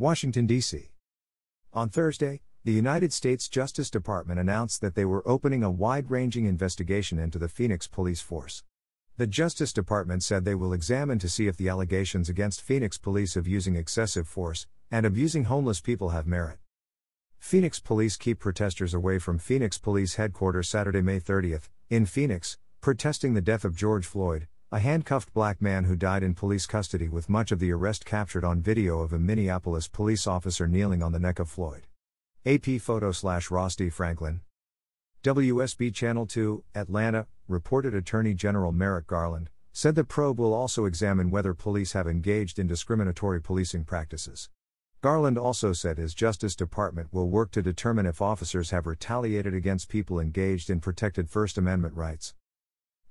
Washington, D.C. On Thursday, the United States Justice Department announced that they were opening a wide ranging investigation into the Phoenix police force. The Justice Department said they will examine to see if the allegations against Phoenix police of using excessive force and abusing homeless people have merit. Phoenix police keep protesters away from Phoenix Police Headquarters Saturday, May 30th, in Phoenix, protesting the death of George Floyd, a handcuffed black man who died in police custody with much of the arrest captured on video of a Minneapolis police officer kneeling on the neck of Floyd. AP photo slash Ross D. Franklin. WSB Channel 2, Atlanta, reported Attorney General Merrick Garland, said the probe will also examine whether police have engaged in discriminatory policing practices. Garland also said his Justice Department will work to determine if officers have retaliated against people engaged in protected First Amendment rights.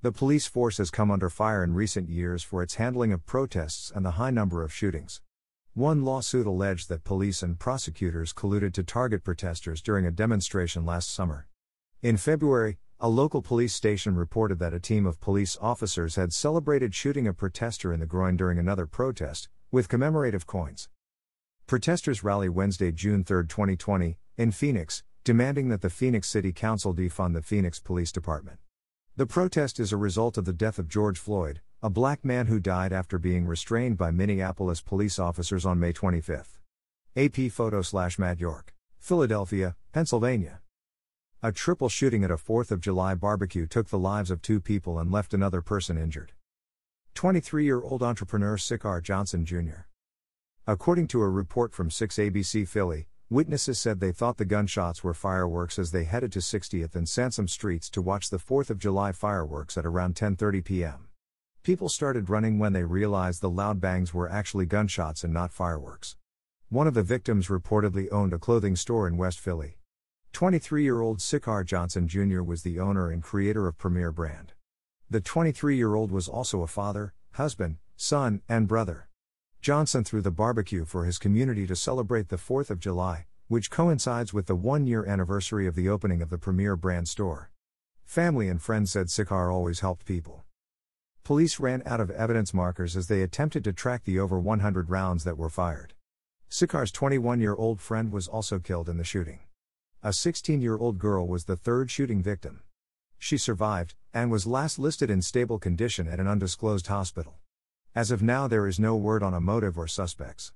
The police force has come under fire in recent years for its handling of protests and the high number of shootings. One lawsuit alleged that police and prosecutors colluded to target protesters during a demonstration last summer. In February, a local police station reported that a team of police officers had celebrated shooting a protester in the groin during another protest, with commemorative coins. Protesters rally Wednesday, June 3, 2020, in Phoenix, demanding that the Phoenix City Council defund the Phoenix Police Department. The protest is a result of the death of George Floyd, a black man who died after being restrained by Minneapolis police officers on May 25. AP photo slash Matt York, Philadelphia, Pennsylvania. A triple shooting at a 4th of July barbecue took the lives of two people and left another person injured. 23 year old entrepreneur Siccar Johnson Jr. According to a report from 6ABC Philly, Witnesses said they thought the gunshots were fireworks as they headed to 60th and Sansom Streets to watch the 4th of July fireworks at around 10:30 p.m. People started running when they realized the loud bangs were actually gunshots and not fireworks. One of the victims reportedly owned a clothing store in West Philly. 23-year-old Siccar Johnson Jr. was the owner and creator of Premier Brand. The 23-year-old was also a father, husband, son, and brother. Johnson threw the barbecue for his community to celebrate the 4th of July, which coincides with the one year anniversary of the opening of the Premier brand store. Family and friends said Siccar always helped people. Police ran out of evidence markers as they attempted to track the over 100 rounds that were fired. Siccar's 21 year old friend was also killed in the shooting. A 16 year old girl was the third shooting victim. She survived, and was last listed in stable condition at an undisclosed hospital. As of now, there is no word on a motive or suspects.